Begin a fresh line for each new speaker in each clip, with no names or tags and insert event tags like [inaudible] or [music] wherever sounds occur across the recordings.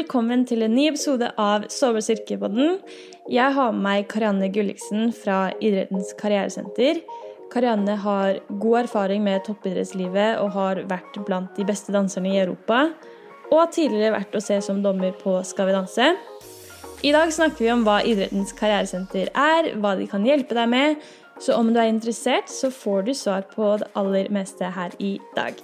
velkommen til en ny episode av Sårbar styrkepodden. Jeg har med meg Karianne Gulliksen fra Idrettens karrieresenter. Karianne har god erfaring med toppidrettslivet og har vært blant de beste danserne i Europa. Og har tidligere vært å se som dommer på Skal vi danse. I dag snakker vi om hva Idrettens karrieresenter er, hva de kan hjelpe deg med. Så om du er interessert, så får du svar på det aller meste her i dag.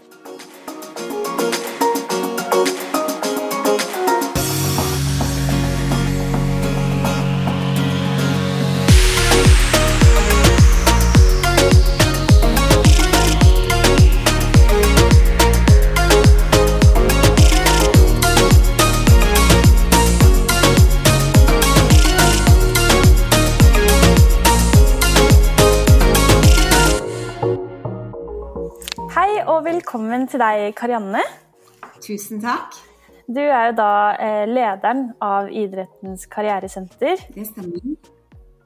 Velkommen til deg, Karianne.
Tusen takk.
Du er jo da eh, lederen av Idrettens karrieresenter.
Det stemmer.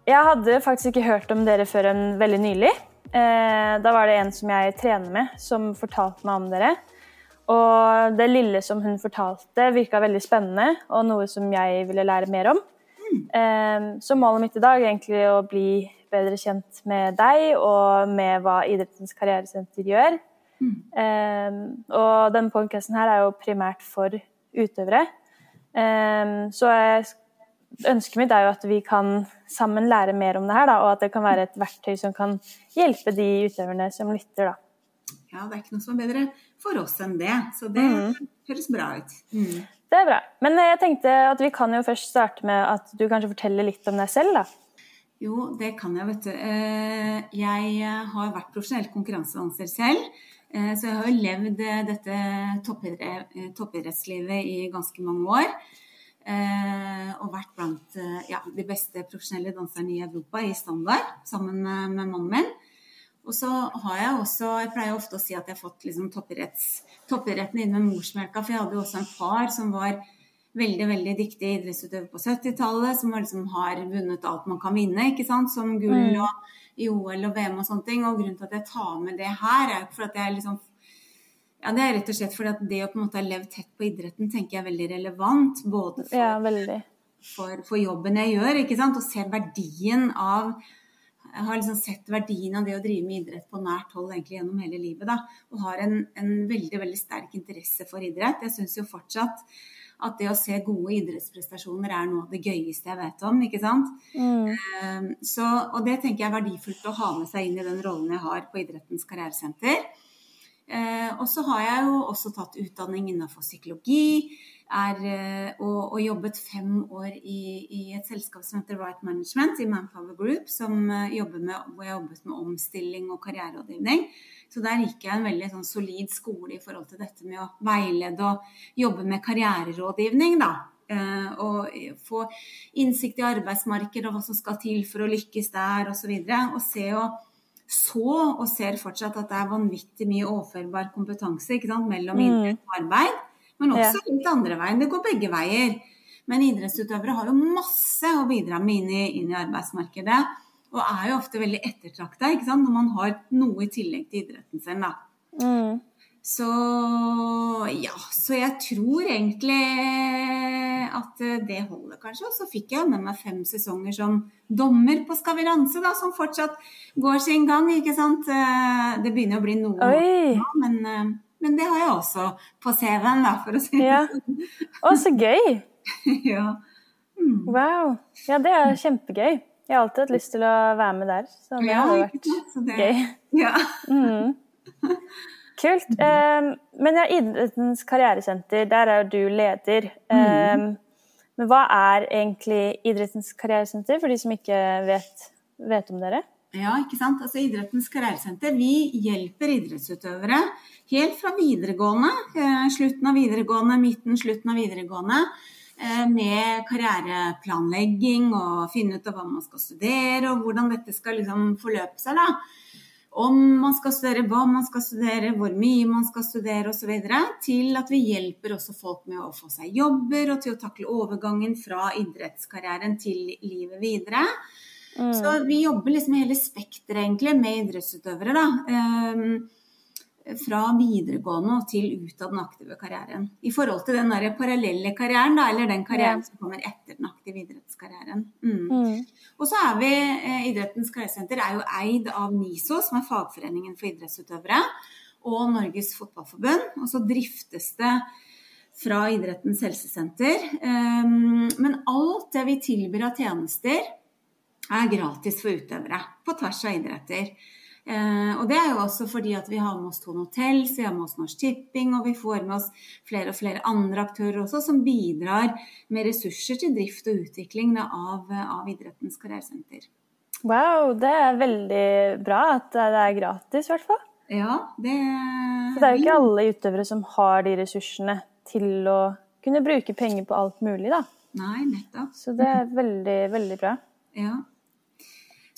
Jeg hadde faktisk ikke hørt om dere før en veldig nylig. Eh, da var det en som jeg trener med, som fortalte meg om dere. Og det lille som hun fortalte, virka veldig spennende, og noe som jeg ville lære mer om. Eh, så målet mitt i dag er egentlig å bli bedre kjent med deg og med hva Idrettens karrieresenter gjør. Eh, og denne podcasten her er jo primært for utøvere. Um, så jeg, ønsket mitt er jo at vi kan sammen lære mer om det her, da, og at det kan være et verktøy som kan hjelpe de utøverne som lytter. Da.
Ja, det er ikke noe som er bedre for oss enn det. Så det høres bra ut. Mm.
Det er bra. Men jeg tenkte at vi kan jo først starte med at du kanskje forteller litt om deg selv, da.
Jo, det kan jeg, vet du. Eh, Jeg har vært profesjonell konkurransedanser selv. Eh, Så jeg har jo levd eh, dette eh, toppidrettslivet i ganske mange år. Og vært blant ja, de beste profesjonelle danserne i Europa i standard, sammen med mannen min. Og så har jeg også Jeg pleier ofte å si at jeg har fått liksom toppidretten inn med morsmelka, for jeg hadde jo også en far som var veldig veldig dyktig idrettsutøver på 70-tallet, som liksom har vunnet alt man kan vinne, ikke sant? som gull
Mm.
og i OL og VM og sånne ting. Og grunnen til at jeg tar med det her, er for at jeg liksom ja, Det er rett og slett fordi at det å på en måte ha levd tett på idretten tenker jeg er veldig relevant. Både for
Ja,
for, for jobben jeg gjør, ikke sant? og ser verdien av jeg har liksom sett verdien av det å drive med idrett på nært hold egentlig gjennom hele livet. Da, og har en, en veldig veldig sterk interesse for idrett. Jeg syns jo fortsatt at det å se gode idrettsprestasjoner er noe av det gøyeste jeg vet om. ikke sant?
Mm.
Eh, Så, og det tenker jeg er verdifullt å ha med seg inn i den rollen jeg har på Idrettens karrieresenter. Eh, og så har jeg jo også tatt utdanning innenfor psykologi. Er, eh, og, og jobbet fem år i, i et selskap som heter Right Management i Manpower Group, som eh, jobber med, hvor jeg jobbet med omstilling og karriererådgivning. Så der gikk jeg en veldig sånn, solid skole i forhold til dette med å veilede og jobbe med karriererådgivning. da. Og få innsikt i arbeidsmarkedet og hva som skal til for å lykkes der osv. Og, så og se og så og ser fortsatt at det er vanvittig mye overførbar kompetanse mellom
Mm.
idrett og arbeid. Men også litt andre veien. Det går begge veier. Men idrettsutøvere har jo masse å bidra med inn i, inn i arbeidsmarkedet. Og er jo ofte veldig ettertrakta når man har noe i tillegg til idretten sin.
Mm.
Så ja, så jeg tror egentlig at det holder, kanskje. Og så fikk jeg med meg fem sesonger som dommer på Skal vi danse, da, som fortsatt går sin gang, ikke sant. Eh, Det begynner å bli noe
Oi!
men, eh, men det har jeg også på CV-en, da, for å si det
Ja.
sånn.
Å, så gøy! [laughs]
ja. Mm.
Wow. Ja, det er kjempegøy. Jeg har alltid hatt lyst til å være med der, så det
Ja,
hadde vært
det-
gøy.
Ja.
Mm. [laughs] Kult. Um, men ja, Idrettens karrieresenter, der er jo du leder. Um, men hva er egentlig Idrettens karrieresenter, for de som ikke vet, vet om dere?
Ja, ikke sant. Altså Idrettens karrieresenter vi hjelper idrettsutøvere helt fra videregående, eh, slutten av videregående, midten, slutten av videregående, eh, med karriereplanlegging og finne ut av hva man skal studere og hvordan dette skal liksom forløpe seg. da. Om man skal studere, hva man skal studere, hvor mye man skal studere osv. Til at vi hjelper også folk med å få seg jobber og til å takle overgangen fra idrettskarrieren til livet videre.
Mm.
Så vi jobber liksom hele spekteret egentlig med idrettsutøvere. da. Ehm, fra videregående til ut av den aktive karrieren. I forhold til den der parallelle karrieren, da, eller den karrieren som kommer etter den aktive idrettskarrieren. Mm. Mm. Og så er vi, eh, Idrettens karrieresenter er jo eid av NISO, som er fagforeningen for idrettsutøvere, og Norges Fotballforbund. Og så driftes det fra Idrettens helsesenter. Um, men alt det vi tilbyr av tjenester, er gratis for utøvere på tvers av idretter. Eh, og det er jo også fordi at vi har med oss Tone Hotels, vi har med oss Norsk Tipping, og vi får med oss flere og flere andre aktører også som bidrar med ressurser til drift og utvikling av, av, idrettens karrieresenter.
Wow, det er veldig bra at det er gratis, i hvert fall.
Ja, det
Så det er jo ikke alle utøvere som har de ressursene til å kunne bruke penger på alt mulig, da.
Nei, nettopp.
Så det er veldig, veldig bra.
Ja.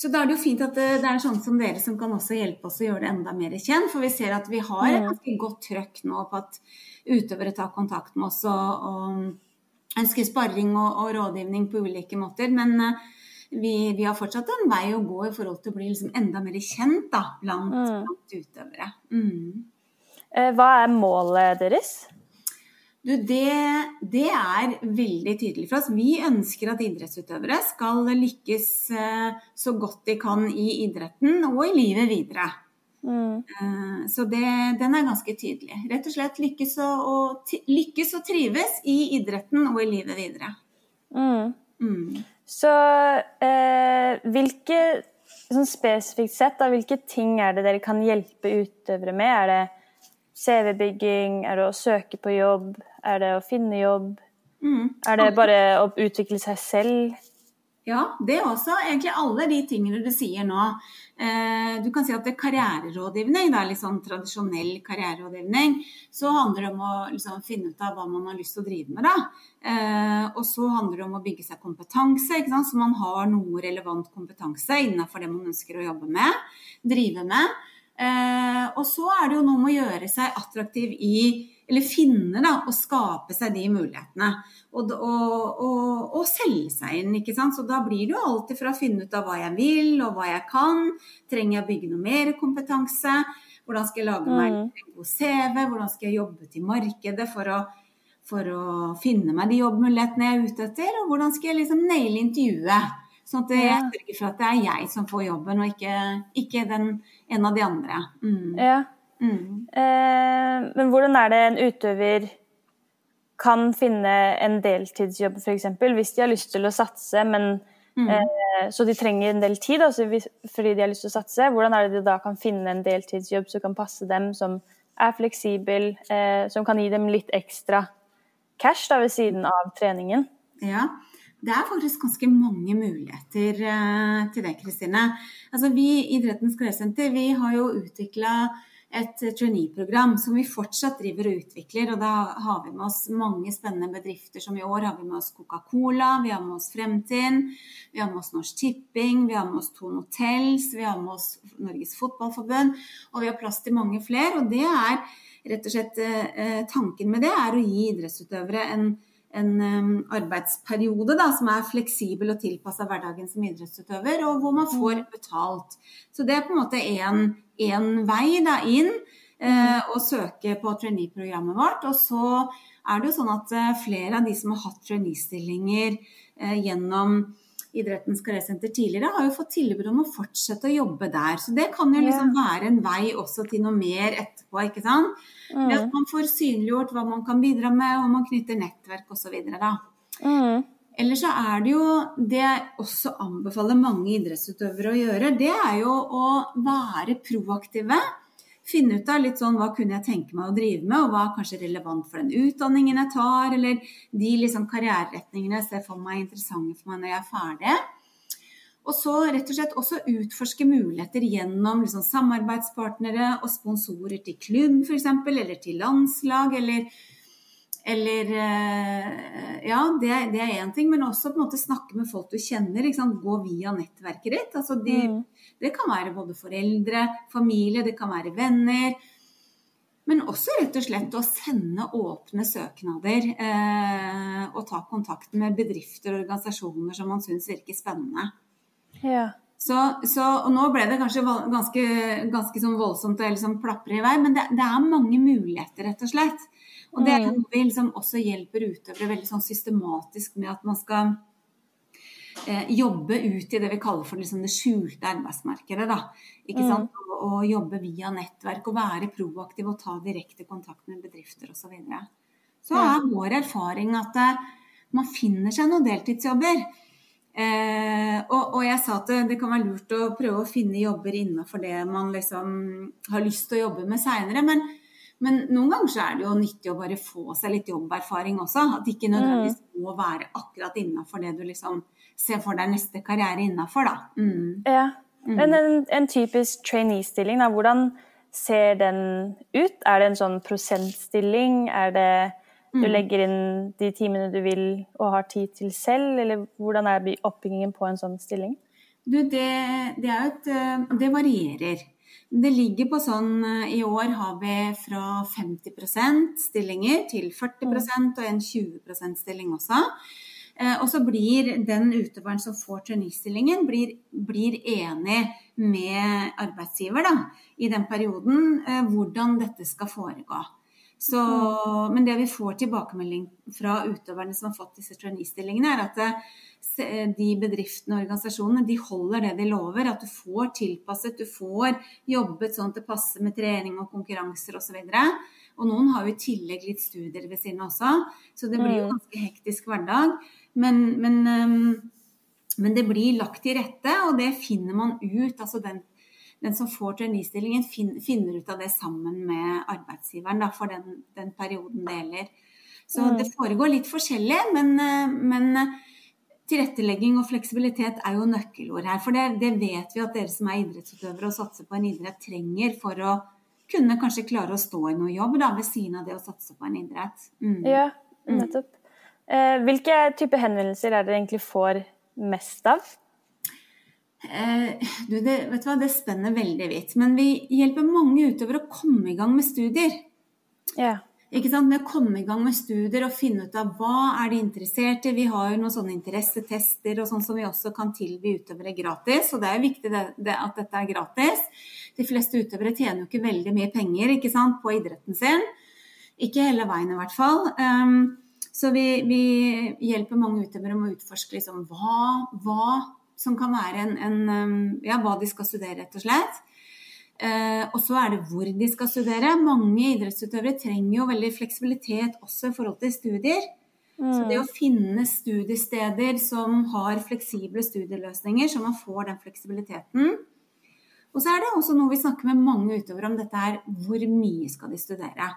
Så da er det jo fint at det, er sånne som dere som kan også hjelpe oss å gjøre det enda mer kjent. For vi ser at vi har et ganske godt trøkk nå på at utøvere tar kontakt med oss og, og ønsker sparring og, og, rådgivning på ulike måter. Men uh, vi, vi, har fortsatt en vei å gå i forhold til å bli liksom enda mer kjent da, blant, mm. blant utøvere. Mm.
Eh, hva er målet deres?
Du, det, det, er veldig tydelig for oss. Vi ønsker at idrettsutøvere skal lykkes eh, så godt de kan i idretten og i livet videre. Mm. Eh, så det, den er ganske tydelig. Rett og slett lykkes og, og, lykkes og trives i idretten og i livet videre.
Mm. Mm. Så eh, hvilke sånn spesifikt sett, da, hvilke ting er det dere kan hjelpe utøvere med? Er det CV-bygging? Er det å søke på jobb? Er det å finne jobb? Mm. Er det bare å utvikle seg selv?
Ja, det er også. Egentlig alle de tingene du sier nå. Eh, du kan si at det er karriererådgivning, det er litt sånn tradisjonell karriererådgivning. Så handler det om å liksom, finne ut av hva man har lyst til å drive med. Da. Eh, og så handler det om å bygge seg kompetanse, så man har noe relevant kompetanse innenfor det man ønsker å jobbe med, drive med. Eh, og så er det jo noe med å gjøre seg attraktiv i Eller finne da, og skape seg de mulighetene. Og, og, og, og, selge seg inn. ikke sant? Så da blir det jo alltid fra å finne ut av hva jeg vil, og hva jeg kan. Trenger jeg å bygge noe mer kompetanse? Hvordan skal jeg lage meg mm. en god CV? Hvordan skal jeg jobbe til markedet for å, for å finne meg de jobbmulighetene jeg er ute etter? Og hvordan skal jeg liksom naile intervjuet? Sånn at jeg sørger for at det er jeg som får jobben, og ikke, ikke den, en av de andre. Mm.
Ja. Mm. Eh, men hvordan er det en utøver kan finne en deltidsjobb, f.eks. Hvis de har lyst til å satse, men mm. eh, så de trenger en del tid altså, fordi de har lyst til å satse. Hvordan er det de da kan finne en deltidsjobb som kan passe dem, som er fleksibel, eh, som kan gi dem litt ekstra cash da, ved siden av treningen?
Ja, det er faktisk ganske mange muligheter uh, til det, Kristine. Altså, vi i Idrettens klessenter vi har jo utvikla et trainee-program som vi fortsatt driver og utvikler. og Da har vi med oss mange spennende bedrifter som i år har vi med oss Coca-Cola, vi har med oss Fremtiden, vi har med oss Norsk Tipping, vi har med oss Tone Hotels, vi har med oss Norges Fotballforbund, og vi har plass til mange flere. og det er rett og slett uh, Tanken med det er å gi idrettsutøvere en en arbeidsperiode da, som er fleksibel og tilpassa hverdagen som idrettsutøver, og hvor man får mm. betalt. Så det er på en måte én vei da, inn eh, å søke på trainee-programmet vårt. Og så er det jo sånn at eh, flere av de som har hatt trainee-stillinger eh, gjennom Idrettens karrieresenter tidligere, har jo fått tilbud om å fortsette å jobbe der. Så det kan jo liksom være en vei også til noe mer etterpå, ikke sant. Mm. At man får synliggjort hva man kan bidra med, og man knytter nettverk osv. Mm. Eller så er det jo det jeg også anbefaler mange idrettsutøvere å gjøre, det er jo å være proaktive finne ut av litt sånn hva kunne jeg tenke meg å drive med, og hva er kanskje relevant for den utdanningen jeg tar, eller de liksom karriereretningene jeg ser for meg interessante for meg når jeg er ferdig. Og så rett og slett også utforske muligheter gjennom liksom samarbeidspartnere og sponsorer til klubb f.eks., eller til landslag, eller eller eh, Ja, det, er én ting, men også på en måte snakke med folk du kjenner. Gå via nettverket ditt. Altså de, mm. Det kan være både foreldre, familie, det kan være venner. Men også rett og slett å sende åpne søknader eh, og ta kontakt med bedrifter og organisasjoner som man syns virker spennende.
Ja.
Så, så, og nå ble det kanskje ganske, ganske sånn voldsomt og liksom plaprer i vei, men det, det, er mange muligheter, rett og slett. Og det er mm. noe vi liksom også hjelper utøvere veldig sånn systematisk med at man skal jobbe ut i det vi kaller for liksom det skjulte arbeidsmarkedet. Da. Ikke mm. sant? Og, og, jobbe via nettverk og være proaktiv og ta direkte kontakt med bedrifter osv. Så, videre. så er vår erfaring at uh, man finner seg noen deltidsjobber. Eh, og, og, jeg sa at det, det, kan være lurt å prøve å finne jobber innenfor det man liksom har lyst til å jobbe med seinere. Men, men, noen ganger så er det jo nyttig å bare få seg litt jobberfaring også. At det ikke nødvendigvis mm. må være akkurat innenfor det du liksom ser for deg neste karriere innafor, da. Mm.
Ja. Mm. Men en, en typisk trainee-stilling, hvordan ser den ut? Er det en sånn prosentstilling? Er det du mm. legger inn de timene du vil og har tid til selv, eller hvordan er oppbyggingen på en sånn stilling?
Du, det, det, et, eh, det varierer. Det ligger på sånn eh, I år har vi fra 50% stillinger til 40 mm. og en 20% stilling også. Eh, og så blir den utøveren som får trainee-stillingen, blir, blir, enig med arbeidsgiver da, i den perioden eh, hvordan dette skal foregå. Så, mm. men det vi får tilbakemelding fra utøverne som har fått disse trainee-stillingene, er at de bedriftene og organisasjonene de holder det de lover. At du får tilpasset, du får jobbet sånn at det passer med trening og konkurranser osv. Og, så og noen har jo i tillegg litt studier ved siden av også, så det blir jo mm. ganske hektisk hverdag. Men, men, ehm, men, det blir lagt til rette, og det finner man ut. altså den, den som får trainee-stillingen, finner ut av det sammen med arbeidsgiveren da, for den, den, perioden det gjelder. Så mm. det foregår litt forskjellig, men, eh, men, eh, tilrettelegging og fleksibilitet er jo nøkkelord her. For det, det, vet vi at dere som er idrettsutøvere og satser på en idrett, trenger for å kunne kanskje klare å stå i noe jobb da, ved siden av det å satse på en idrett.
Mm. Ja, mm. nettopp. Eh, hvilke type henvendelser er det egentlig får mest av?
Eh, du, det, vet du hva, det spenner veldig vidt. Men vi hjelper mange utøvere å komme i gang med studier.
Ja.
Med å komme i gang med studier og finne ut av hva er de interessert i. Vi har jo noen sånne interessetester og sånn som vi også kan tilby utøvere gratis. Og det er jo viktig det, det, at dette er gratis. De fleste utøvere tjener jo ikke veldig mye penger sant, på idretten sin. Ikke hele veien i hvert fall. Um, så vi, vi hjelper mange utøvere med å utforske liksom hva, hva, som kan være en, en, um, Ja, hva de skal studere, rett og slett. Eh, og så er det hvor de skal studere. Mange idrettsutøvere trenger jo veldig fleksibilitet også i forhold til studier. Mm. Så det å finne studiesteder som har fleksible studieløsninger, så man får den fleksibiliteten. Og så er det også noe vi snakker med mange utøvere om dette her, hvor mye skal de studere.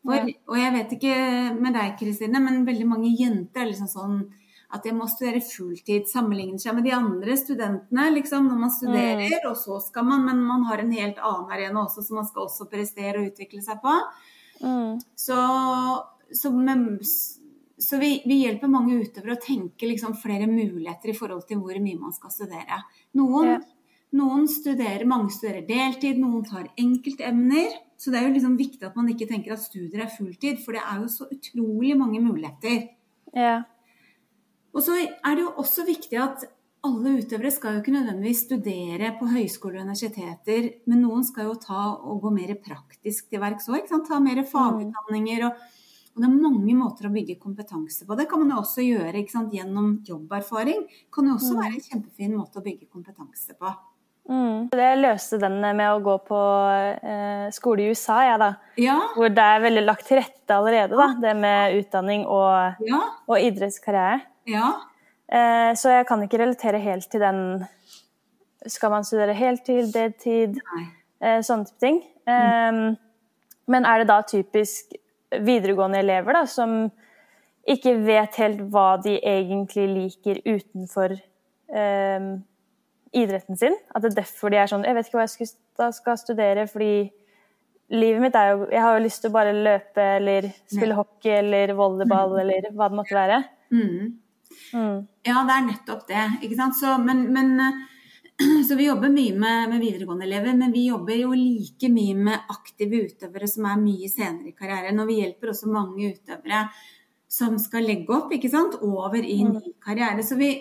For, og jeg vet ikke med deg, Kristine, men veldig mange jenter er liksom sånn at jeg må studere fulltid, sammenligne seg med de andre studentene liksom, når man studerer. Mm. Og så skal man, men man har en helt annen arena også som man skal også prestere og utvikle seg på. Mm. Så, så, men, så vi, vi, hjelper mange utøvere å tenke liksom, flere muligheter i forhold til hvor mye man skal studere. Noen, ja. noen studerer, mange studerer deltid, noen tar enkeltemner. Så det er jo liksom viktig at man ikke tenker at studier er fulltid, for det er jo så utrolig mange muligheter.
Ja.
Og så er det jo også viktig at alle utøvere skal jo ikke nødvendigvis studere på høyskoler og universiteter, men noen skal jo ta og gå mer praktisk til verks òg. Ta mer fagutdanninger. Og, og, det er mange måter å bygge kompetanse på. Det kan man jo også gjøre gjennom jobberfaring. Kan jo også mm. være en kjempefin måte å bygge kompetanse på.
Mm. Det løste den med å gå på eh, skole i USA, jeg, da.
Ja.
Hvor det er veldig lagt til rette allerede, da. Det med utdanning og,
ja.
og idrettskarriere.
Ja.
Eh, så jeg kan ikke relatere helt til den Skal man studere heltid, deltid, eh, sånne type ting. Mm. Men er det da typisk videregående elever da, som ikke vet helt hva de egentlig liker utenfor um, idretten sin. At det er derfor de er sånn Jeg vet ikke hva jeg skal, skal studere, fordi livet mitt er jo Jeg har jo lyst til å bare løpe eller spille hockey eller volleyball mm. eller hva det måtte være.
Mm. Mm. Ja, det er nettopp det. Ikke sant. Så, men, men, [clears throat] så vi jobber mye med, med, videregående elever, men vi jobber jo like mye med aktive utøvere som er mye senere i karrieren. Og vi hjelper også mange utøvere som skal legge opp ikke sant, over inn ny i karriere. Så vi,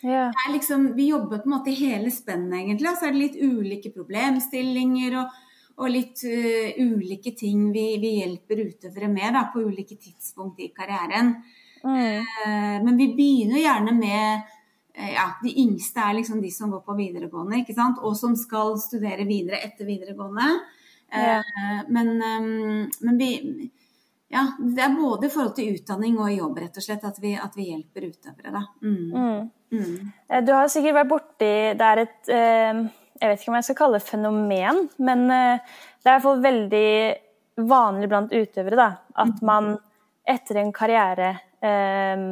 Ja.
Er liksom, vi jobber på en måte i hele spennet, egentlig. Og så er det litt ulike problemstillinger og, og litt uh, ulike ting vi, vi hjelper utøvere med da, på ulike tidspunkt i karrieren.
Mm.
Uh, men vi begynner gjerne med uh, ja, De yngste er liksom de som går på videregående, ikke sant? og som skal studere videre etter videregående.
Yeah.
Men, um, men vi ja, det er både i forhold til utdanning og jobb, rett og slett, at vi, at vi hjelper utøvere. Da. Mm.
Mm.
Mm.
Eh, Du har sikkert vært borti Det er et eh, Jeg vet ikke om jeg skal kalle det fenomen, men eh, det er i hvert fall veldig vanlig blant utøvere da, at man etter en karriere eh,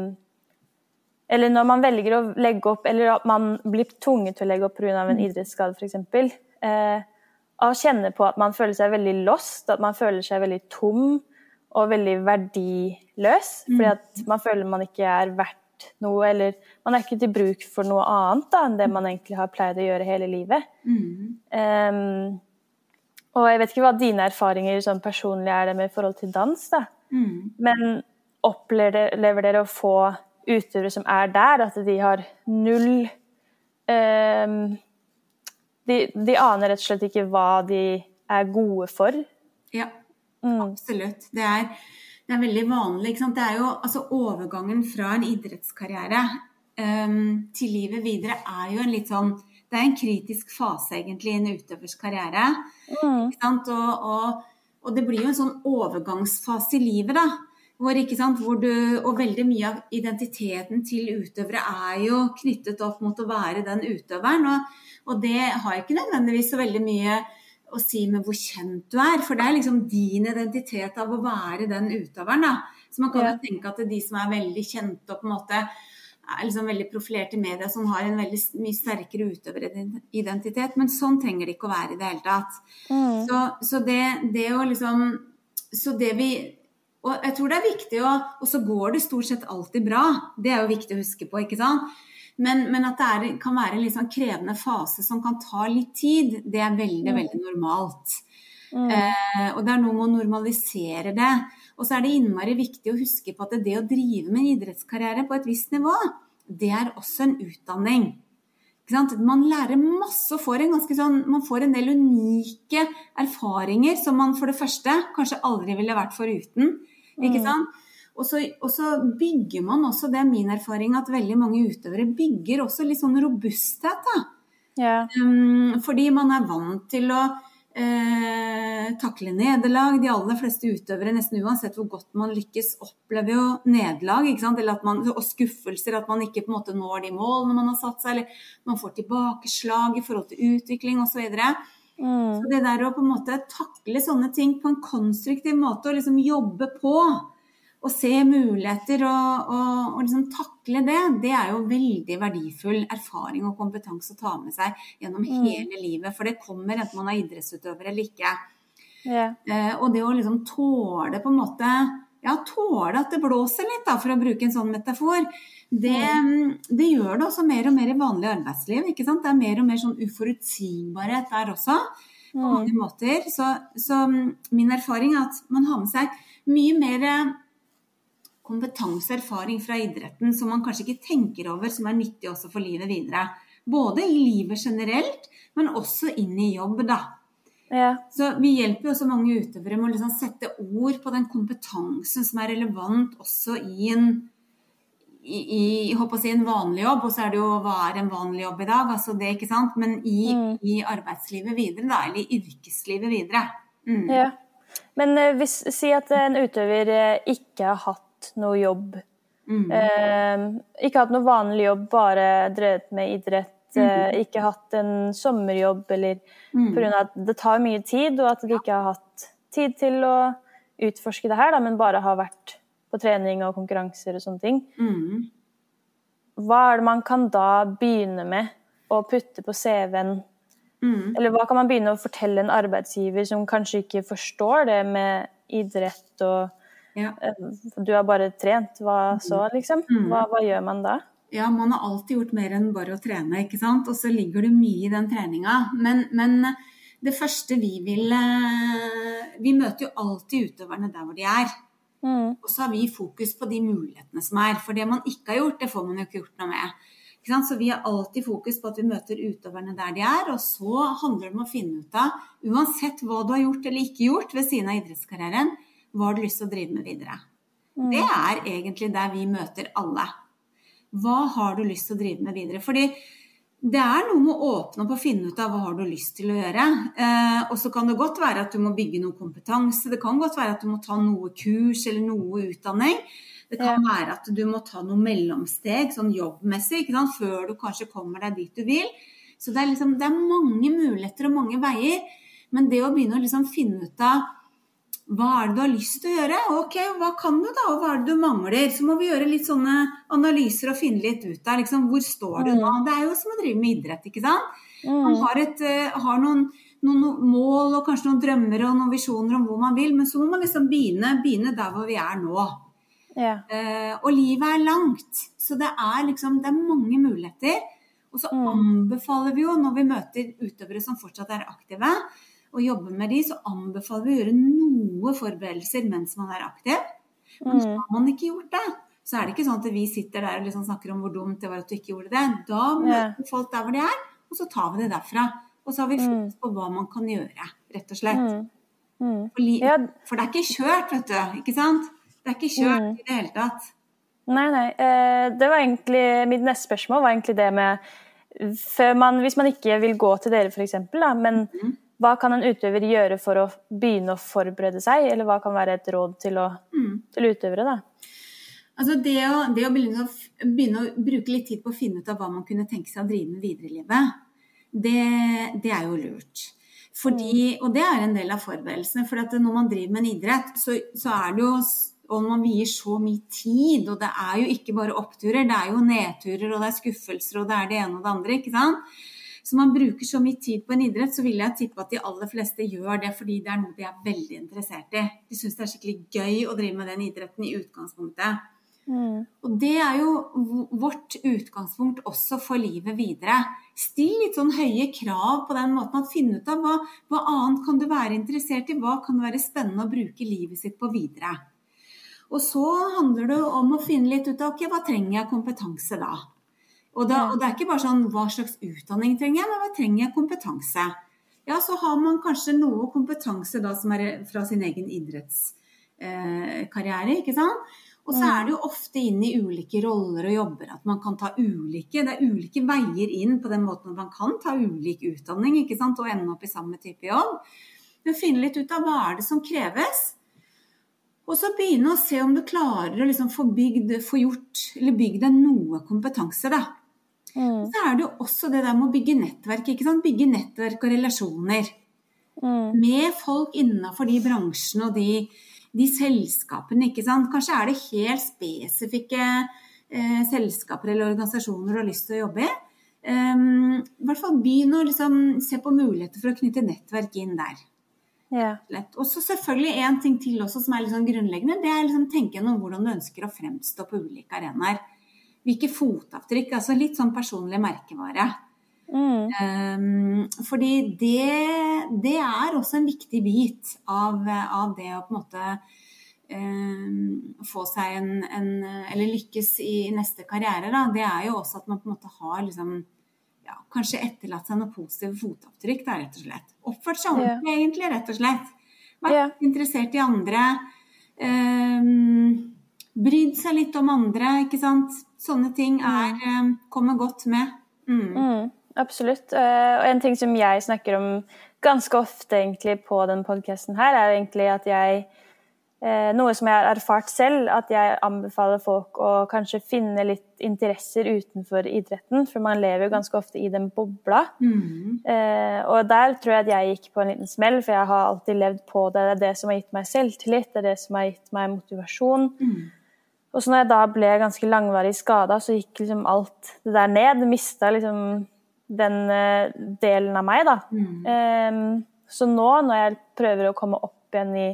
Eller når man velger å legge opp, eller at man blir tvunget til å legge opp pga. en idrettsskade f.eks., eh, å kjenne på at man føler seg veldig lost, at man føler seg veldig tom og veldig verdiløs. Fordi at man føler man ikke er verdt noe, eller man er ikke til bruk for noe annet da, enn det man egentlig har pleid å gjøre hele livet.
Mm.
Ehm, og jeg vet ikke hva dine erfaringer sånn personlig er det med forhold til dans, da.
Mm.
Men opplever dere å få utøvere som er der, at de har null ehm, de, de aner rett og slett ikke hva de er gode for.
Ja,
Mm.
absolutt. Det er, det er veldig vanlig. Det er jo altså overgangen fra en idrettskarriere um, til livet videre er jo en litt sånn Det er en kritisk fase egentlig i en utøvers karriere.
Mm.
Og, og, og det blir jo en sånn overgangsfase i livet, da. Hvor, sant? Hvor du, og veldig mye av identiteten til utøvere er jo knyttet opp mot å være den utøveren. Og, og det har ikke nødvendigvis så veldig mye å si med hvor kjent du er. For det er liksom din identitet av å være den utøveren. da. Så man kan jo tenke at de som er veldig kjente og på en måte er liksom veldig profilert i media, som har en veldig mye sterkere utøveridentitet. Men sånn trenger det ikke å være i det hele tatt.
Mm.
Så, så det, det å liksom Så det vi Og jeg tror det er viktig å Og så går det stort sett alltid bra. Det er jo viktig å huske på, ikke sant. Men, men at det er, kan være en litt sånn krevende fase som kan ta litt tid, det er veldig, veldig normalt.
Mm.
Eh, og det er noe med å normalisere det. Og så er det innmari viktig å huske på at det å drive med en idrettskarriere på et visst nivå, det er også en utdanning. Ikke sant? Man lærer masse og får en ganske sånn, man får en del unike erfaringer som man for det første kanskje aldri ville vært foruten. Ikke
Mm.
sant? Og så, og så bygger man også, det er min erfaring, at veldig mange utøvere bygger også litt sånn robusthet. da.
Yeah.
Um, fordi man er vant til å eh, takle nederlag. De aller fleste utøvere, nesten uansett hvor godt man lykkes, opplever jo nederlag og skuffelser. At man ikke på en måte når de målene man har satt seg, eller man får tilbakeslag i forhold til utvikling osv. Så.
Mm.
så det der å på en måte takle sånne ting på en konstruktiv måte og liksom jobbe på og se muligheter og, og, og liksom takle det, det er jo veldig verdifull erfaring og kompetanse å ta med seg gjennom
Mm.
hele livet. For det kommer enten man er idrettsutøver eller ikke.
Yeah.
Eh, og det å liksom tåle på en måte Ja, tåle at det blåser litt, da, for å bruke en sånn metafor. Det, det gjør det også mer og mer i vanlig arbeidsliv. ikke sant? Det er mer og mer sånn uforutsigbarhet der også. På
Mm.
mange måter. Så, så min erfaring er at man har med seg mye mer kompetanse og erfaring fra idretten som man kanskje ikke tenker over, som er nyttig også for livet videre. Både i livet generelt, men også inn i jobb, da.
Ja.
Så vi hjelper jo også mange utøvere med å liksom sette ord på den kompetansen som er relevant også i en i, i si en vanlig jobb, og så er det jo hva er en vanlig jobb i dag, altså det, ikke sant? Men i,
Mm.
i arbeidslivet videre, da, eller i yrkeslivet videre. Mm.
Ja. Men eh, hvis, si at en utøver eh, ikke har hatt noe jobb.
Mm.
Eh, ikke hatt noe vanlig jobb, bare drevet med idrett. Eh, ikke hatt en sommerjobb, eller
Mm.
pga. at det tar mye tid, og at de ikke har hatt tid til å utforske det her, da, men bare har vært på trening og konkurranser og sånne ting.
Mm.
Hva er det man kan da begynne med å putte på CV-en?
Mm.
Eller hva kan man begynne å fortelle en arbeidsgiver som kanskje ikke forstår det med idrett og
Ja.
Du har bare trent, hva så, liksom?
Mm.
Hva, hva gjør man da?
Ja, man har alltid gjort mer enn bare å trene, ikke sant. Og så ligger det mye i den treninga. Men, men det første vi vil eh, Vi møter jo alltid utøverne der hvor de er.
Mm.
Og så har vi fokus på de mulighetene som er. For det man ikke har gjort, det får man jo ikke gjort noe med. Så vi har alltid fokus på at vi møter utøverne der de er. Og så handler det om å finne ut av, uansett hva du har gjort eller ikke gjort ved siden av idrettskarrieren, hva har du lyst til å drive med videre. Mm. Det er egentlig der vi møter alle. Hva har du lyst til å drive med videre? Fordi det er noe med å åpne opp og finne ut av hva har du lyst til å gjøre. Eh, og så kan det godt være at du må bygge noe kompetanse. Det kan godt være at du må ta noe kurs eller noe utdanning. Det kan ja. være at du må ta noe mellomsteg sånn jobbmessig før du kanskje kommer deg dit du vil. Så det er, liksom, det er mange muligheter og mange veier. Men det å begynne å liksom finne ut av hva er det du har lyst til å gjøre? Ok, hva kan du da, og hva er det du mangler? Så må vi gjøre litt sånne analyser og finne litt ut av liksom, hvor står du nå. Mm. Det er jo som å drive med idrett, ikke sant. Man mm. har, et, uh, har noen, noen, mål og kanskje noen drømmer og noen visjoner om hvor man vil, men så må man liksom begynne, begynne der hvor vi er nå. Ja. Uh, og livet er langt, så det er liksom det er mange muligheter. Og så mm. anbefaler vi jo, når vi møter utøvere som fortsatt er aktive, og jobber med de, så anbefaler vi å gjøre noe forberedelser mens man er aktiv. Men så har man ikke gjort det, så er det ikke sånn at vi sitter der og liksom snakker om hvor dumt det var at du ikke gjorde det. Da møter vi folk der hvor de er, og så tar vi det derfra. Og så har vi mm. fokus på hva man kan gjøre, rett og slett. For, for det er ikke kjørt, vet du. Ikke sant? Det er ikke kjørt mm. i det hele tatt.
Nei, nei. Eh, det var egentlig, Mitt neste spørsmål var egentlig det med man, Hvis man ikke vil gå til dere, f.eks., men mm. Hva kan en utøver gjøre for å begynne å forberede seg? Eller hva kan være et råd til, å, mm. til utøvere? da?
Altså det å, det å, begynne å, begynne å bruke litt tid på å finne ut av hva man kunne tenke seg å drive med videre i livet, det, det er jo lurt. Fordi, mm. og det er en del av forberedelsene. For når man driver med en idrett, så, så er det jo og man vier så mye tid, og det er jo ikke bare oppturer, det er jo nedturer, og det er skuffelser, og det er det ene og det andre, ikke sant. Så man bruker så mye tid på en idrett, så vil jeg tippe at de aller fleste gjør det fordi det er noe de er veldig interessert i. De syns det er skikkelig gøy å drive med den idretten i utgangspunktet. Mm. Og det er jo vårt utgangspunkt også for livet videre. Still litt sånn høye krav på den måten at finne ut av hva, hva annet kan du være interessert i, hva kan det være spennende å bruke livet sitt på videre. Og så handler det om å finne litt ut av ok, hva trenger jeg kompetanse da? Og, da, og det er ikke bare sånn hva slags utdanning trenger jeg, men hva trenger jeg kompetanse? Ja, så har man kanskje noe kompetanse da som er fra sin egen idrettskarriere, eh, ikke sant? Og så er det jo ofte inn i ulike roller og jobber at man kan ta ulike Det er ulike veier inn på den måten at man kan ta ulik utdanning ikke sant? og ende opp i samme type jobb. Men finne litt ut av hva er det som kreves. Og så begynne å se om du klarer å liksom få, bygd, få gjort, eller bygd deg noe kompetanse. da. Mm. Så er det jo også det der med å bygge nettverk. ikke sant? Bygge nettverk og relasjoner. Mm. Med folk innenfor de bransjene og de, de, selskapene. Kanskje er det helt spesifikke eh, selskaper eller organisasjoner du har lyst til å jobbe i. Um, I hvert fall begynn å liksom, se på muligheter for å knytte nettverk inn der. Ja. Og så selvfølgelig en ting til også som er litt sånn grunnleggende. Det er liksom tenke gjennom hvordan du ønsker å fremstå på ulike arenaer. Hvilke fotavtrykk. Altså litt sånn personlig merkevare. Mm. Um, fordi det, det, er også en viktig bit av, av det å på en måte um, få seg en, en, Eller lykkes i neste karriere. Da. Det er jo også at man på en måte har liksom ja, kanskje etterlatt seg noen positive fotavtrykk, da, rett og slett. Oppført seg ordentlig, yeah. egentlig, rett og slett. Vært yeah. interessert i andre. Um, brydd seg litt om andre, ikke sant. Sånne ting er, um, kommer godt med.
Mm. Mm, absolutt. Uh, og en ting som jeg snakker om ganske ofte egentlig på den podkasten her, er egentlig at jeg Eh, noe som jeg har erfart selv, at jeg anbefaler folk å kanskje finne litt interesser utenfor idretten, for man lever jo ganske ofte i den bobla. Mm. Eh, og der tror jeg at jeg gikk på en liten smell, for jeg har alltid levd på det. Det er det som har gitt meg selvtillit, det er det som har gitt meg motivasjon. Mm. Og så når jeg da ble ganske langvarig skada, så gikk liksom alt det der ned. Mista liksom den uh, delen av meg, da. Mm. Um, så nå, når jeg prøver å komme opp igjen i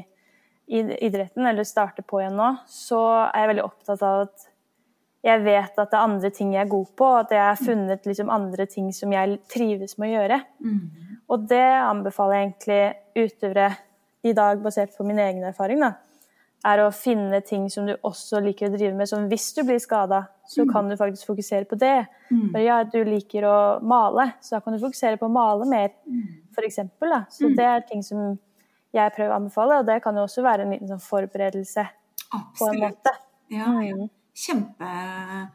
idretten, eller starte på igjen nå, så er jeg veldig opptatt av at jeg vet at det er andre ting jeg er god på, og at jeg har funnet liksom andre ting som jeg trives med å gjøre. Mm. Og det anbefaler jeg egentlig utøvere i dag, basert på min egen erfaring. Da. Er å finne ting som du også liker å drive med. Som hvis du blir skada, så
Mm.
kan du faktisk fokusere på det.
Mm.
Ja, du liker å male, så da kan du fokusere på å male mer, for eksempel. Så
Mm.
det er ting som jeg prøver å anbefale, og det kan jo også være en liten sånn forberedelse på en måte.
Ja, ja.
Mm.
Kjempe,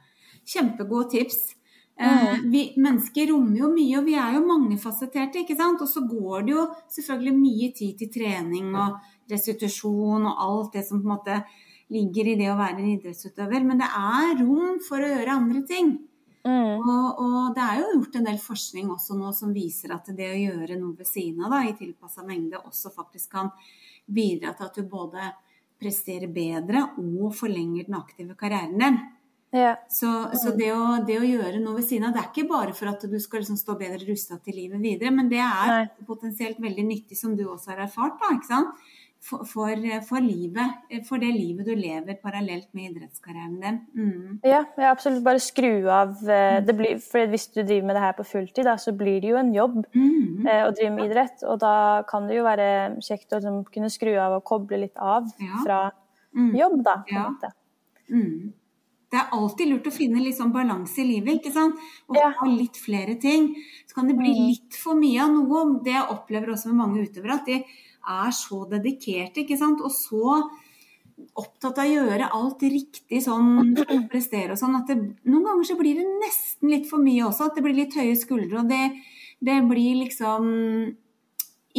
kjempegode tips. Eh, vi mennesker rommer jo mye, og vi er jo mangefasetterte, ikke sant. Og så går det jo selvfølgelig mye tid til trening og restitusjon og alt det som på en måte ligger i det å være en idrettsutøver. Men det er rom for å gjøre andre ting.
Mm.
Og, og det er jo gjort en del forskning også nå som viser at det å gjøre noe ved siden av da, i tilpassa mengde også faktisk kan bidra til at du både presterer bedre og forlenger den aktive karrieren din.
Ja.
Så, så det, å, det å gjøre noe ved siden av, det er ikke bare for at du skal liksom stå bedre rusta til livet videre, men det er
Nei.
potensielt veldig nyttig, som du også har erfart, da, ikke sant? For, for, for livet, for det livet du lever parallelt med idrettskarrieren din. Mm.
Ja, ja, absolutt. Bare skru av eh, det blir, for Hvis du driver med det her på fulltid, da, så blir det jo en jobb
Mm.
eh, å drive med idrett. Og da kan det jo være kjekt å liksom, kunne skru av og koble litt av
Ja.
fra
Mm.
jobb, da. På
Ja.
måte.
Mm. Det er alltid lurt å finne litt sånn balanse i livet, ikke sant? Og
Ja.
ha litt flere ting. Så kan det bli
Mm.
litt for mye av noe. Det jeg opplever også med mange utøvere, at de er så dedikerte, ikke sant? Og så opptatt av å gjøre alt riktig sånn, prestere og sånn, at det, noen ganger så blir det nesten litt for mye også. At det blir litt høye skuldre, og det, det blir liksom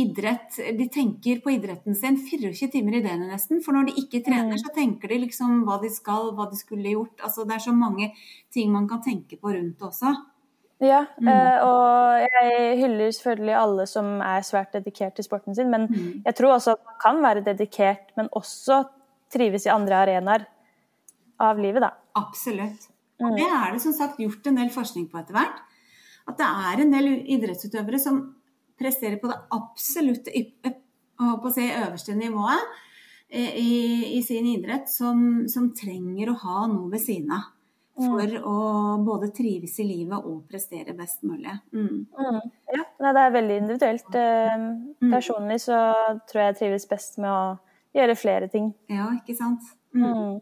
idrett De tenker på idretten sin 24 timer i døgnet nesten. For når de ikke trener,
Mm.
så tenker de liksom hva de skal, hva de skulle gjort. Altså det er så mange ting man kan tenke på rundt det også.
Ja,
Mm.
eh, og jeg hyller selvfølgelig alle som er svært dedikert til sporten sin, men
Mm.
jeg tror også at man kan være dedikert, men også trives i andre arenaer av livet, da.
Absolutt.
Mm.
Og det er det som sagt gjort en del forskning på etter hvert. At det er en del idrettsutøvere som presterer på det absolutte håper å si, øverste nivået eh, i, i sin idrett, som, som trenger å ha noe ved siden av. For å både trives i livet og prestere best mulig. Mm.
Mm. Ja, nei, det er veldig individuelt. Eh, Personlig så tror jeg jeg trives best med å gjøre flere ting.
Ja, ikke sant? Mm.
Mm.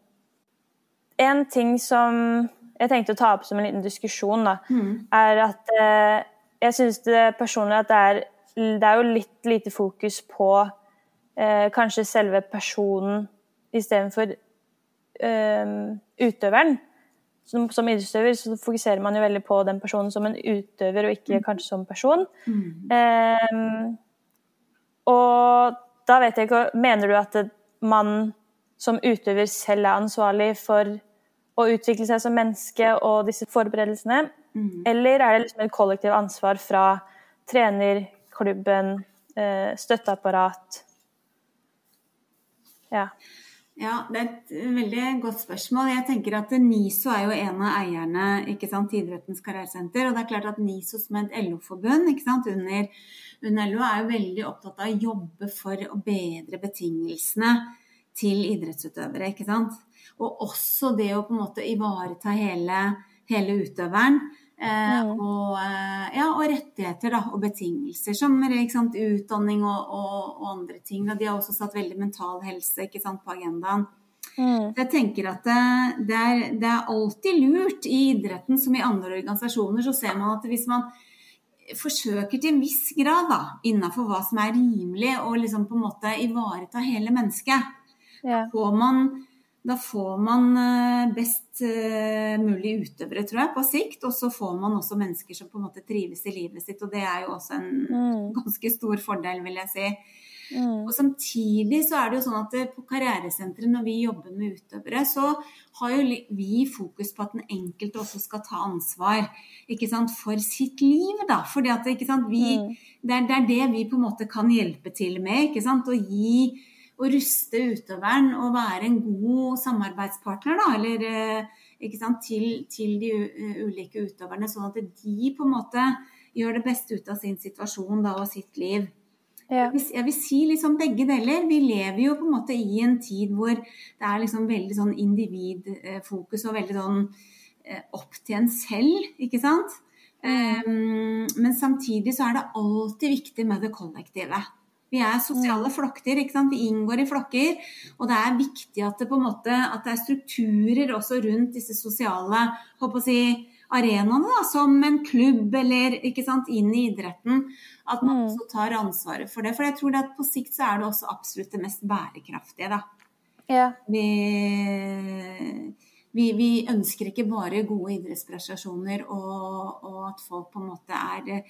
En ting som jeg tenkte å ta opp som en liten diskusjon, da,
Mm.
er at eh, jeg syns personlig at det er, det er jo litt lite fokus på eh, kanskje selve personen istedenfor eh, utøveren. Som, som idrettsutøver så fokuserer man jo veldig på den personen som en utøver, og ikke kanskje som person.
Mm.
Eh, og da vet jeg ikke Mener du at man som utøver selv er ansvarlig for å utvikle seg som menneske og disse forberedelsene?
Mm.
Eller er det liksom et kollektivt ansvar fra trener, klubben, eh, støtteapparat? Ja.
Ja, det er et veldig godt spørsmål. Jeg tenker at NISO er jo en av eierne ikke sant, til Idrettens karrieresenter. Og det er klart at NISO som et LO-forbund ikke sant, under, under LO er jo veldig opptatt av å jobbe for å bedre betingelsene til idrettsutøvere. ikke sant? Og også det å på en måte ivareta hele, hele utøveren. Eh,
Mm.
og, eh, ja, og rettigheter da, og betingelser som sant, utdanning og, og, og andre ting. Og de har også satt veldig mental helse sant, på agendaen.
Mm.
Jeg tenker at det, det, er, det er alltid lurt i idretten som i andre organisasjoner, så ser man at hvis man forsøker til en viss grad da, innenfor hva som er rimelig, og liksom på en måte ivareta hele mennesket,
Ja.
får man, da får man eh, best eh, mulig utøvere, tror jeg, på sikt. Og så får man også mennesker som på en måte trives i livet sitt, og det er jo også en
Mm. [laughs]
ganske stor fordel, vil jeg si.
Mm.
Og samtidig så er det jo sånn at på karrieresenteret, når vi jobber med utøvere, så har jo vi fokus på at den enkelte også skal ta ansvar ikke sant, for sitt liv. da. Fordi at ikke sant, vi,
Mm.
det, er, det er det vi på en måte kan hjelpe til med. ikke sant, Å gi og ruste utøveren og være en god samarbeidspartner da, eller, eh, sant, til, til de eh, ulike utøverne, sånn at de på en måte gjør det beste ut av sin situasjon da, og sitt liv.
Ja.
Hvis- Jeg vil si liksom begge deler. Vi lever jo på en måte i en tid hvor det er liksom veldig sånn individfokus og veldig sånn eh, opp til en selv, ikke sant? Um, men samtidig så er det alltid viktig med det kollektive. Vi er sosiale flokker, ikke sant? vi inngår i flokker. Og det er viktig at det, på en måte, at det er strukturer også rundt disse sosiale håper å si, arenaene, da, som en klubb eller ikke sant, inn i idretten. At man også tar ansvaret for det. For jeg tror at på sikt så er det også absolutt det mest bærekraftige. da.
Ja.
Vi, vi, vi, ønsker ikke bare gode idrettsprestasjoner og, og, at folk på en måte er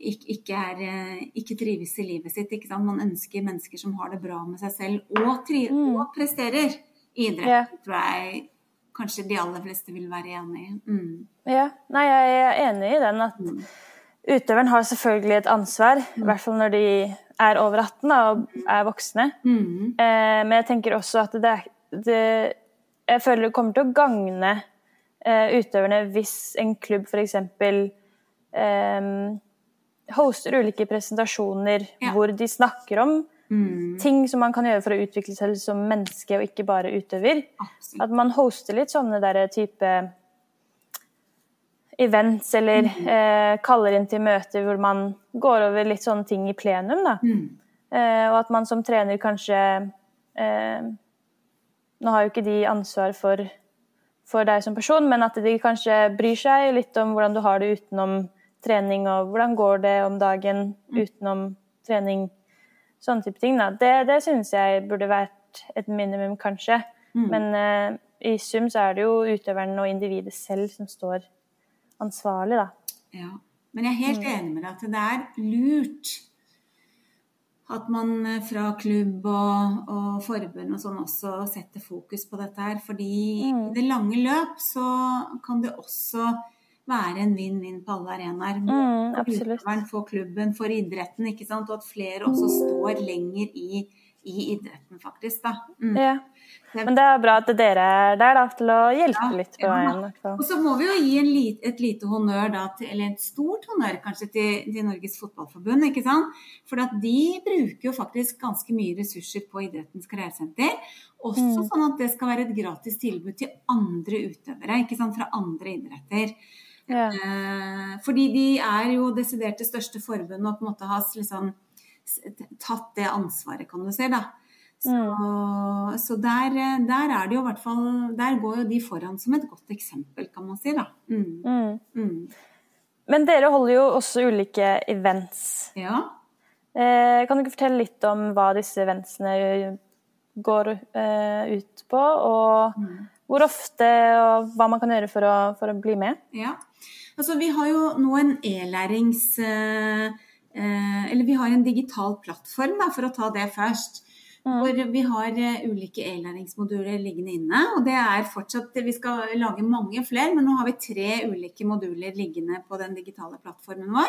ikke, er, ikke trives i livet sitt. Man ønsker mennesker som har det bra med seg selv og, tri, mm. og presterer i idrett. Yeah. tror jeg kanskje de aller fleste vil være enig i. Mm.
Ja, Nei, jeg er enig i den. at mm. Utøveren har selvfølgelig et ansvar, i hvert fall når de er over 18 og er voksne. Mm. Eh, men jeg tenker også at det, det, Jeg føler det kommer til å gagne eh, utøverne hvis en klubb f.eks. Eh, hoster ulike presentasjoner ja. hvor de snakker om mm. ting som man kan gjøre for å utvikle seg som menneske og ikke bare utøver. Absolutt. At man hoster litt sånne der type events eller mm. eh, kaller inn til møter hvor man går over litt sånne ting i plenum. da. Mm. Eh, og at man som trener kanskje eh, Nå har jo ikke de ansvar for, for, deg som person, men at de kanskje bryr seg litt om hvordan du har det utenom trening, og hvordan går det om dagen mm. utenom trening. Sånne type ting. Da. Det, det synes jeg burde vært et minimum, kanskje. Mm. Men eh, i sum så er det jo utøveren og individet selv som står ansvarlig, da.
Ja. Men jeg er helt mm. enig med deg at det er lurt at man eh, fra klubb og, og forbund og sånn også setter fokus på dette her. Fordi mm. i det lange løp så kan det også være en vinn-vinn på alle arenaer. Mm, for, for klubben, for idretten, ikke sant? og at flere også står lenger i i idretten, faktisk. Da.
Mm. Ja. Men det er bra at dere er der da, til å hjelpe ja, litt på veien.
Ja. Og så må vi jo gi lit, et lite honnør, da, til, eller et stort honnør kanskje, til, til, Norges Fotballforbund. ikke sant? For at de bruker jo faktisk ganske mye ressurser på Idrettens karrieresenter. Også mm. sånn at det skal være et gratis tilbud til andre utøvere ikke sant? fra andre idretter. Ja. Eh, fordi de er jo desidert det største forbundet og på en måte har liksom tatt det ansvaret, kan du si. da. Så, mm. så der, der, er det jo i hvert fall Der går jo de foran som et godt eksempel, kan man si. da. Mm. Mm. mm.
Men dere holder jo også ulike events.
Ja.
Eh, kan du ikke fortelle litt om hva disse eventsene går eh, ut på? Og mm. Hvor ofte, og hva man kan gjøre for å, for å bli med?
Ja, altså Vi har jo nå en e-lærings... Eh, Eh, eller vi har en digital plattform, da, for å ta det først. Hvor vi har uh, ulike e-læringsmoduler liggende inne. Og det er fortsatt Vi skal lage mange flere, men nå har vi tre ulike moduler liggende på den digitale plattformen vår.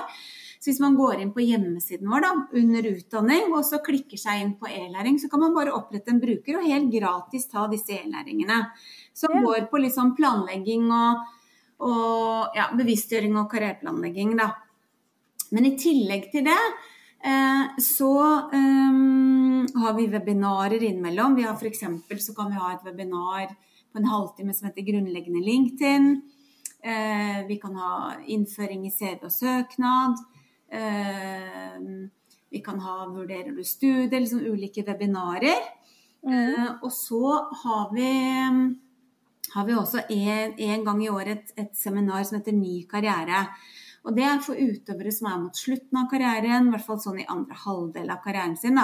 Så hvis man går inn på hjemmesiden vår da, under utdanning og så klikker seg inn på e-læring, så kan man bare opprette en bruker og helt gratis ta disse e-læringene. Som går på liksom planlegging og, og ja, bevisstgjøring og karriereplanlegging. da. Men i tillegg til det eh, så um, har vi webinarer innimellom. Vi har F.eks. så kan vi ha et webinar på en halvtime som heter 'Grunnleggende LinkedIn'. Eh, vi kan ha innføring i CV og søknad. Eh, vi kan ha 'Vurderer du studie?' liksom ulike webinarer. Mm. Eh, og så har vi, har vi også en, en, gang i året et, et seminar som heter Ny karriere. Og det er for utøvere som er mot slutten av karrieren, i hvert fall sånn i andre halvdel av karrieren sin.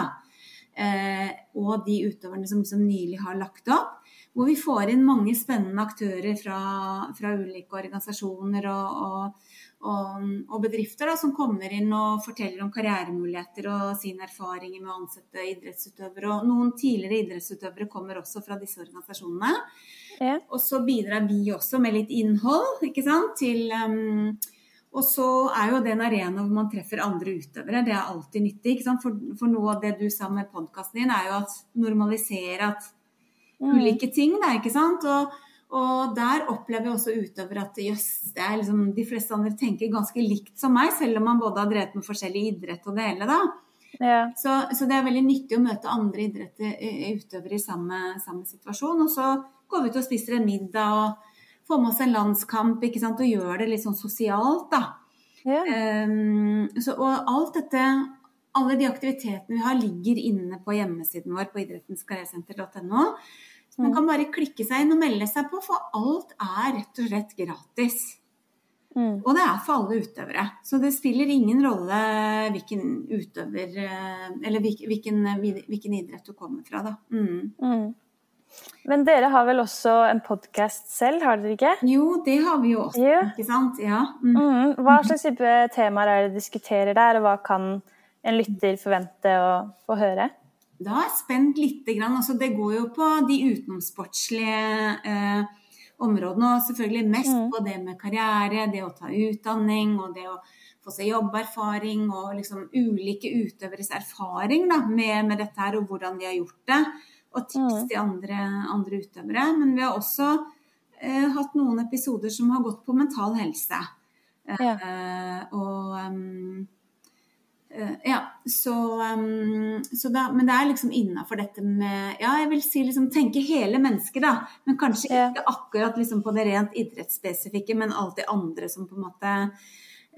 Eh, og de utøverne som, som, nylig har lagt opp. Hvor vi får inn mange spennende aktører fra, fra ulike organisasjoner og, og, og, og bedrifter da, som kommer inn og forteller om karrieremuligheter og sine erfaringer med å ansette idrettsutøvere. Og noen tidligere idrettsutøvere kommer også fra disse organisasjonene. Ja. Og så bidrar vi også med litt innhold ikke sant, til um, og så er jo det en arena hvor man treffer andre utøvere. Det er alltid nyttig. For, for, noe av det du sa med podkasten din, er jo at normalisere at ulike ting. Da, ikke sant? Og, og, der opplever også utøvere at jøss, liksom, de fleste andre tenker ganske likt som meg, selv om man både har drevet med forskjellig idrett og det hele. da. Ja. Så, så, det er veldig nyttig å møte andre idretter, eh, utøvere i samme, samme situasjon. Og så går vi ut og spiser en middag. og få med oss en landskamp ikke sant? og gjøre det litt sånn sosialt, da. Ja. Um, så, og alt dette, alle de aktivitetene vi har, ligger inne på hjemmesiden vår på idrettenskaresenter.no. Så man kan bare klikke seg inn og melde seg på, for alt er rett og slett gratis.
Mm.
Og det er for alle utøvere. Så det spiller ingen rolle hvilken utøver eh, Eller hvilken, hvilken idrett du kommer fra, da. Mm.
Mm. Men dere har vel også en podkast selv, har dere ikke?
Jo, det har vi jo også,
Jo.
ikke sant? Ja. Mm.
Mm. Hva slags type temaer er det dere diskuterer der, og hva kan en lytter forvente å få høre?
Da er jeg spent lite grann. Altså, det går jo på de utenomsportslige eh, områdene, og selvfølgelig mest
Mm.
på det med karriere, det å ta utdanning og det å få seg jobberfaring og liksom ulike utøveres erfaring da, med, med dette her og hvordan de har gjort det. Og tips
Mm.
til andre, andre utøvere. Men vi har også eh, hatt noen episoder som har gått på mental helse. Eh,
Ja.
og um, eh, ja, så, um, så da, Men det er liksom innafor dette med Ja, jeg vil si liksom tenke hele mennesket, da. Men kanskje
Ja.
ikke akkurat liksom på det rent idrettsspesifikke, men alt det andre som på en måte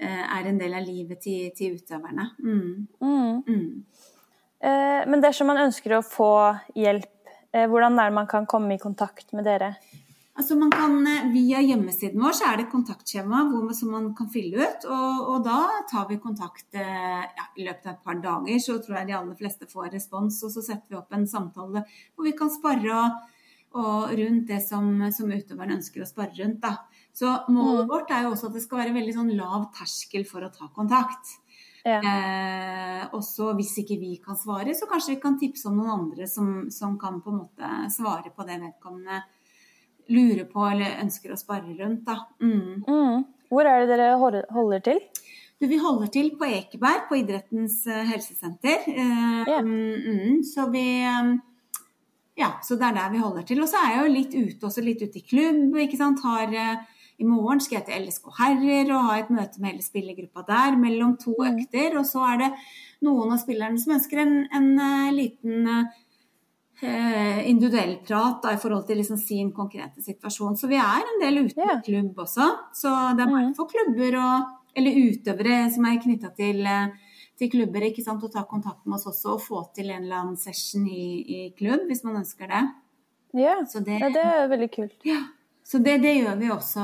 eh, er en del av livet til, til utøverne. Mm.
Mm.
Mm.
Eh, men dersom man ønsker å få hjelp, eh, hvordan er det man kan komme i kontakt med dere?
Altså man kan, eh, Via hjemmesiden vår så er det et kontaktskjema hvor, som man kan fylle ut. Og, og da tar vi kontakt ja, i løpet av et par dager. Så tror jeg de aller fleste får respons. Og så setter vi opp en samtale hvor vi kan spare og, og rundt det som, som utøveren ønsker å spare rundt. Da. Så målet
Mm.
vårt er jo også at det skal være veldig sånn lav terskel for å ta kontakt.
Ja.
Eh, og så hvis ikke vi kan svare, så kanskje vi kan tipse om noen andre som, som kan på en måte svare på det vedkommende lurer på eller ønsker å spare rundt. Da. Mm.
Mm. Hvor er det dere holder til?
Du, vi holder til på Ekeberg, på Idrettens eh, helsesenter. Eh,
Ja.
mm, mm, så vi eh, Ja, så det er der vi holder til. Og så er jeg jo litt ute, også litt ute i klubb. ikke sant? Har, eh, I morgen skal jeg til LSK Herrer og ha et møte med hele spillergruppa der mellom to
Mm.
økter. Og så er det noen av spillerne som ønsker en, en eh, liten eh, individuell prat da, i forhold til liksom sin konkrete situasjon. Så vi er en del uten
Ja.
klubb også. Så det er bare
Mm.
for klubber og, eller utøvere som er knytta til, eh, til klubber, ikke sant, å ta kontakt med oss også og få til en eller annen session i, i klubb, hvis man ønsker det.
Ja,
Så det,
ja det er veldig kult.
ja. Så det, det gjør vi også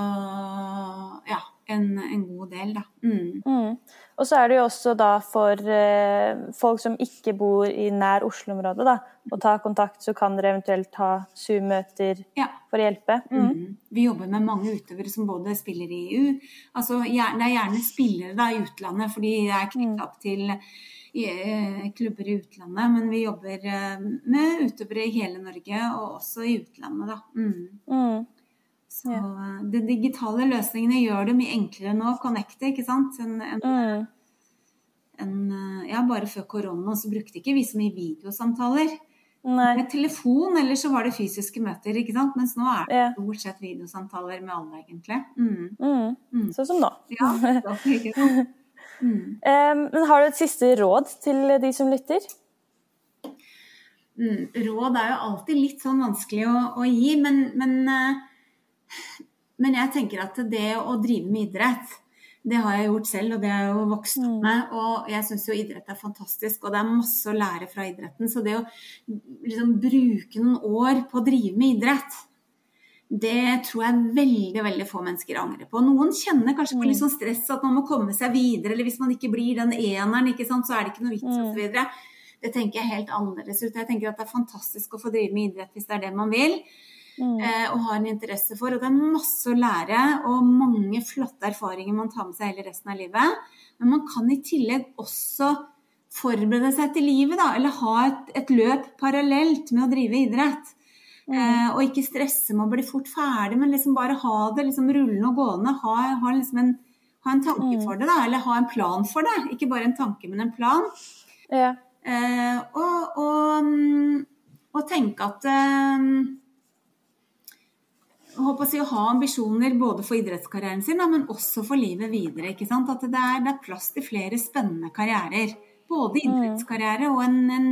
ja, en, en god del, da. Mm.
Mm. Og så er det jo også da for eh, folk som ikke bor i nær Oslo-området, da, å ta kontakt, så kan dere eventuelt ha Zoom-møter
Ja.
for å hjelpe. Mm.
Mm. Vi jobber med mange utøvere som både spiller i EU altså gjerne, Det er gjerne spillere da, i utlandet, fordi de er knyttet opp til eh, klubber i utlandet. Men vi jobber eh, med utøvere i hele Norge, og også i utlandet, da. Mm. Så ja. de digitale løsningene gjør det mye enklere nå å connecte, ikke sant? En, en,
Mm.
en, eh, ja, bare før korona så brukte ikke vi så mye videosamtaler.
Nei.
Med telefon, eller så var det fysiske møter, ikke sant? Mens nå er det
Ja.
stort sett videosamtaler med alle, egentlig. Mm.
Mm.
Mm.
Sånn som nå.
Ja, ikke sant? [laughs] Mm.
Um, men har du et siste råd til de som lytter?
Mm. Råd er jo alltid litt sånn vanskelig å, å gi, men, men, eh, men jeg tenker at det å drive med idrett, det har jeg gjort selv, og det har jeg jo vokst opp
Mm.
med. Og jeg syns jo idrett er fantastisk, og det er masse å lære fra idretten. Så det å liksom bruke noen år på å drive med idrett, det tror jeg veldig veldig få mennesker angrer på. Noen kjenner kanskje på litt sånn stress at man må komme seg videre, eller hvis man ikke blir den eneren, ikke sant, så er det ikke noe vits
Mm.
osv. Det tenker jeg helt annerledes ut. Jeg tenker at det er fantastisk å få drive med idrett hvis det er det man vil
Mm.
eh, og har en interesse for. Og det er masse å lære og mange flotte erfaringer man tar med seg hele resten av livet. Men man kan i tillegg også forberede seg til livet, da, eller ha et, et løp parallelt med å drive idrett. Eh, og ikke stresse med å bli fort ferdig, men liksom bare ha det liksom rullende og gående. Ha, ha, liksom en, ha en tanke
Mm.
for det, da, eller ha en plan for det. Ikke bare en tanke, men en plan.
Ja.
Eh, og, og, mm, og tenke at eh, håper å, ha ambisjoner både for idrettskarrieren sin, men også for livet videre. ikke sant? At det er, det er plass til flere spennende karrierer. Både idrettskarriere og en, en,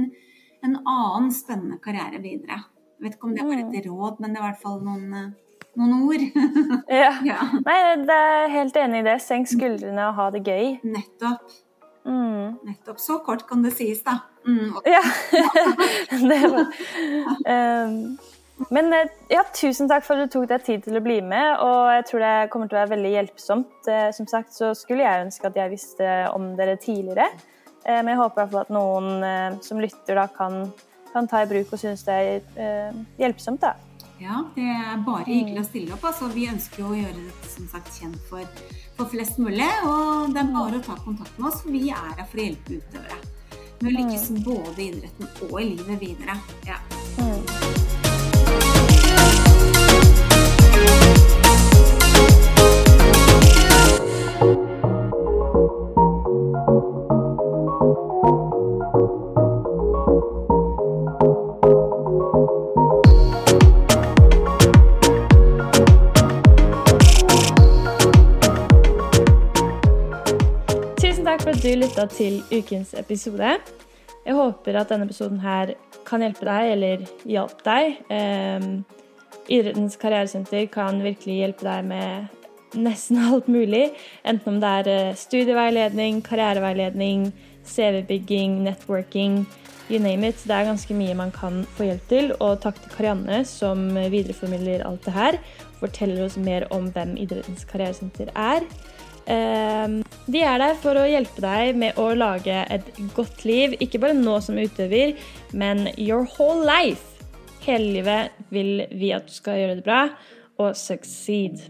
en annen spennende karriere videre. Jeg vet ikke om det var et råd, men det er i hvert fall noen, eh, noen ord. [laughs]
ja. [laughs]
ja,
Nei, det er helt enig i det. Senk skuldrene og ha det gøy.
nettopp. Mm. Nettopp. Så kort kan det sies, da. Mm.
Ja. [laughs] det var um, Men eh, ja, tusen takk for at du tok deg tid til å bli med, og jeg tror det kommer til å være veldig hjelpsomt. Eh, som sagt så skulle jeg ønske at jeg visste om dere tidligere, eh, men jeg håper i hvert fall at noen som lytter, da kan, kan ta i bruk og synes det er hjelpsomt. da.
Ja, det er bare hyggelig å stille opp. Altså, vi ønsker jo å gjøre dette som sagt kjent for, for, flest mulig. Og det er bare å ta kontakt med oss, for vi er her for å hjelpe utøvere. Med å lykkes mm. både i idretten og i livet videre. Ja.
Du lytta til ukens episode. Jeg håper at denne episoden her kan hjelpe deg, eller hjalp deg. Um, Idrettens karrieresenter kan virkelig hjelpe deg med nesten alt mulig. Enten om det er eh, studieveiledning, karriereveiledning, CV-bygging, networking, you name it. Det er ganske mye man kan få hjelp til. Og takk til Karianne som videreformidler alt det her. Forteller oss mer om hvem Idrettens karrieresenter er. Ehm, de er der for å hjelpe deg med å lage et godt liv, ikke bare nå som utøver, men your whole life. Hele livet vil vi at du skal gjøre det bra og succeed.